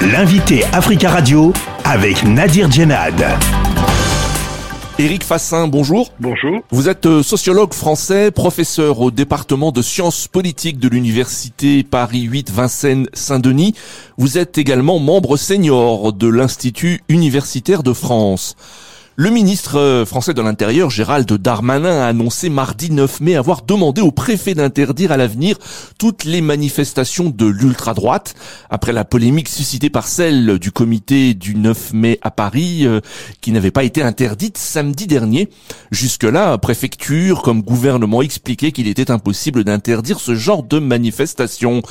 L'invité Africa Radio avec Nadir Djenad. Éric Fassin, bonjour. Bonjour. Vous êtes euh, sociologue français, professeur au département de sciences politiques de l'université Paris 8 Vincennes Saint-Denis. Vous êtes également membre senior de l'Institut universitaire de France. Le ministre euh, français de l'Intérieur, Gérald Darmanin, a annoncé mardi 9 mai avoir demandé au préfet d'interdire à l'avenir toutes les manifestations de l'ultra-droite. Après la polémique suscitée par celle du comité du 9 mai à Paris, euh, qui n'avait pas été interdite samedi dernier. Jusque-là, préfecture comme gouvernement expliquait qu'il était impossible d'interdire ce genre de manifestation.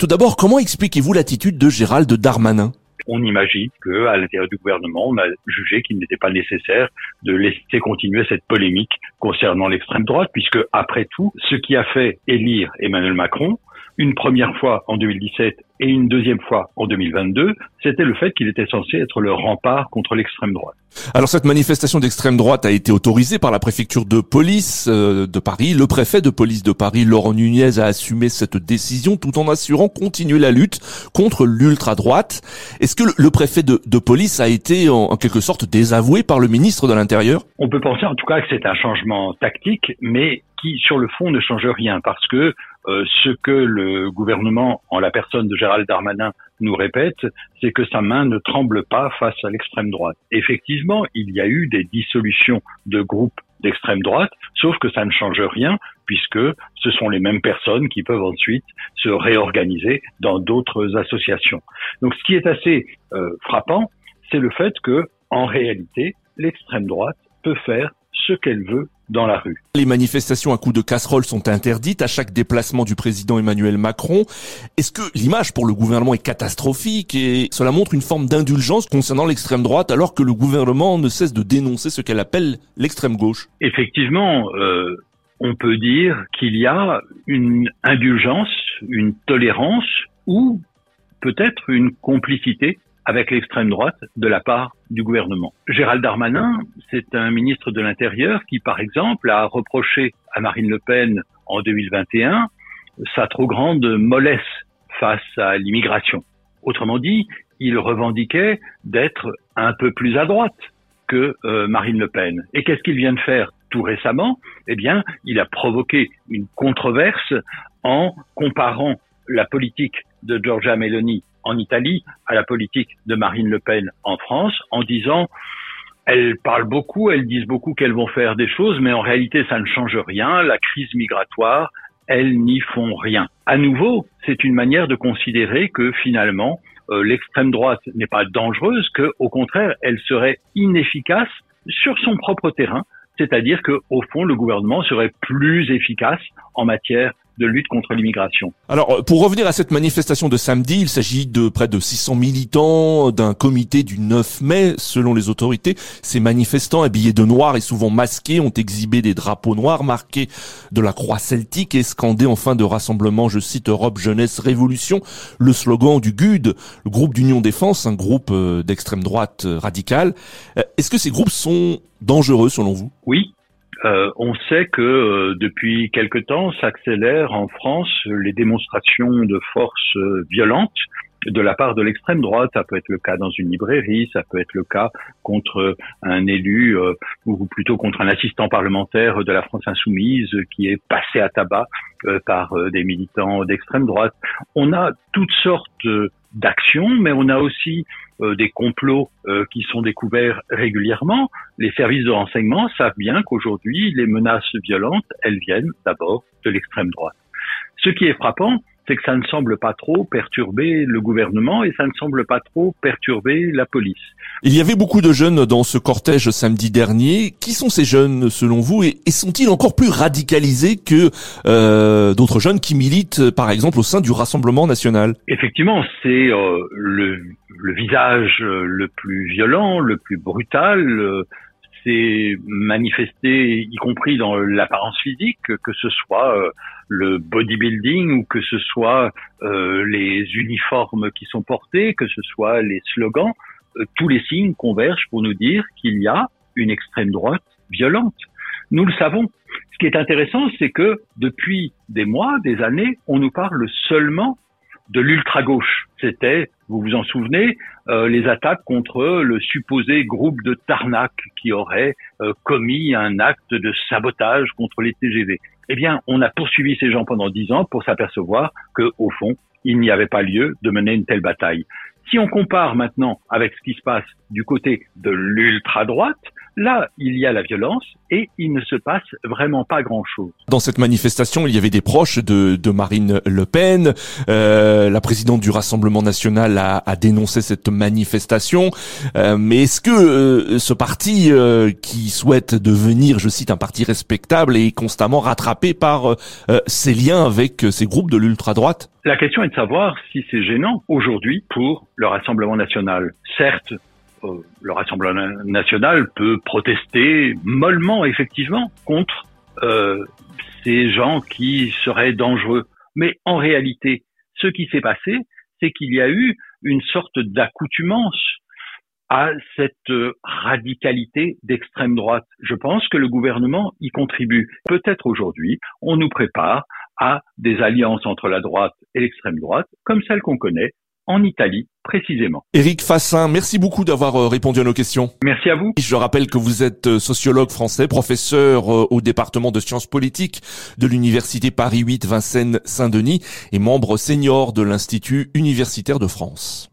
Tout d'abord, comment expliquez-vous l'attitude de Gérald Darmanin? On imagine qu'à l'intérieur du gouvernement, on a jugé qu'il n'était pas nécessaire de laisser continuer cette polémique concernant l'extrême droite, puisque après tout, ce qui a fait élire Emmanuel Macron, une première fois en 2017 et une deuxième fois en 2022, c'était le fait qu'il était censé être le rempart contre l'extrême droite. Alors cette manifestation d'extrême droite a été autorisée par la préfecture de police euh, de Paris. Le préfet de police de Paris, Laurent Nunez, a assumé cette décision tout en assurant continuer la lutte contre l'ultra-droite. Est-ce que le préfet de, police a été en, en, quelque sorte désavoué par le ministre de l'Intérieur? On peut penser en tout cas que c'est un changement tactique, mais qui sur le fond ne change rien parce que ce que le gouvernement, en la personne de Gérald Darmanin, nous répète, c'est que sa main ne tremble pas face à l'extrême droite. Effectivement, il y a eu des dissolutions de groupes d'extrême droite, sauf que ça ne change rien puisque ce sont les mêmes personnes qui peuvent ensuite se réorganiser dans d'autres associations. Donc ce qui est assez euh, frappant, c'est le fait que en réalité, l'extrême droite peut faire ce qu'elle veut dans la rue. Les manifestations à coups de casserole sont interdites à chaque déplacement du président Emmanuel Macron. Est-ce que l'image pour le gouvernement est catastrophique et cela montre une forme d'indulgence concernant l'extrême droite alors que le gouvernement ne cesse de dénoncer ce qu'elle appelle l'extrême gauche? Effectivement, euh, on peut dire qu'il y a une indulgence, une tolérance ou peut-être une complicité avec l'extrême droite de la part du gouvernement. Gérald Darmanin, c'est un ministre de l'Intérieur qui, par exemple, a reproché à Marine Le Pen en 2021 sa trop grande mollesse face à l'immigration. Autrement dit, il revendiquait d'être un peu plus à droite que euh, Marine Le Pen. Et qu'est-ce qu'il vient de faire tout récemment? Eh bien, il a provoqué une controverse en comparant la politique de Giorgia Meloni en Italie à la politique de Marine Le Pen en France en disant elles parlent beaucoup, elles disent beaucoup qu'elles vont faire des choses, mais en réalité, ça ne change rien. La crise migratoire, elles n'y font rien. À nouveau, c'est une manière de considérer que finalement, euh, l'extrême droite n'est pas dangereuse, que au contraire, elle serait inefficace sur son propre terrain, c'est-à-dire que au fond, le gouvernement serait plus efficace en matière de lutte contre l'immigration. Alors, euh, pour revenir à cette manifestation de samedi, il s'agit de près de 600 militants d'un comité du 9 mai, selon les autorités. Ces manifestants, habillés de noir et souvent masqués, ont exhibé des drapeaux noirs marqués de la croix celtique et scandé en fin de rassemblement, je cite Europe Jeunesse Révolution, le slogan du GUD, le groupe d'Union Défense, un groupe euh, d'extrême droite euh, radicale. Est-ce que ces groupes sont dangereux selon vous? Oui, euh, on sait que euh, depuis quelque temps s'accélèrent en France les démonstrations de force euh, violentes de la part de l'extrême droite. Ça peut être le cas dans une librairie, ça peut être le cas contre un élu ou plutôt contre un assistant parlementaire de la France insoumise qui est passé à tabac par des militants d'extrême droite. On a toutes sortes d'actions, mais on a aussi euh, des complots euh, qui sont découverts régulièrement. Les services de renseignement savent bien qu'aujourd'hui, les menaces violentes, elles viennent d'abord de l'extrême droite. Ce qui est frappant, c'est que ça ne semble pas trop perturber le gouvernement et ça ne semble pas trop perturber la police. Il y avait beaucoup de jeunes dans ce cortège samedi dernier. Qui sont ces jeunes selon vous et, sont-ils encore plus radicalisés que euh, d'autres jeunes qui militent par exemple au sein du Rassemblement national? Effectivement, c'est euh, le, le, visage le plus violent, le plus brutal s'est manifesté, y compris dans l'apparence physique, que ce soit euh, le bodybuilding ou que ce soit euh, les uniformes qui sont portés, que ce soit les slogans, euh, tous les signes convergent pour nous dire qu'il y a une extrême droite violente. Nous le savons. Ce qui est intéressant, c'est que depuis des mois, des années, on nous parle seulement de l'ultra-gauche. C'était, vous vous en souvenez, euh, les attaques contre le supposé groupe de Tarnac qui aurait euh, commis un acte de sabotage contre les TGV. Eh bien, on a poursuivi ces gens pendant dix ans pour s'apercevoir que, au fond, il n'y avait pas lieu de mener une telle bataille. Si on compare maintenant avec ce qui se passe du côté de l'ultra-droite, là, il y a la violence et il ne se passe vraiment pas grand-chose. Dans cette manifestation, il y avait des proches de, de Marine Le Pen. Euh, la présidente du Rassemblement national a, a dénoncé cette manifestation. Euh, mais est-ce que euh, ce parti euh, qui souhaite devenir, je cite, un parti respectable est constamment rattrapé par euh, ses liens avec ces groupes de l'ultra-droite? La question est de savoir si c'est gênant aujourd'hui pour le Rassemblement national. Certes, euh, le Rassemblement national peut protester mollement, effectivement, contre euh, ces gens qui seraient dangereux. Mais en réalité, ce qui s'est passé, c'est qu'il y a eu une sorte d'accoutumance à cette radicalité d'extrême droite. Je pense que le gouvernement y contribue. Peut-être aujourd'hui, on nous prépare à des alliances entre la droite et l'extrême droite, comme celle qu'on connaît en Italie précisément. Éric Fassin, merci beaucoup d'avoir euh, répondu à nos questions. Merci à vous. Je rappelle que vous êtes euh, sociologue français, professeur euh, au département de sciences politiques de l'Université Paris 8 Vincennes Saint-Denis et membre senior de l'Institut universitaire de France.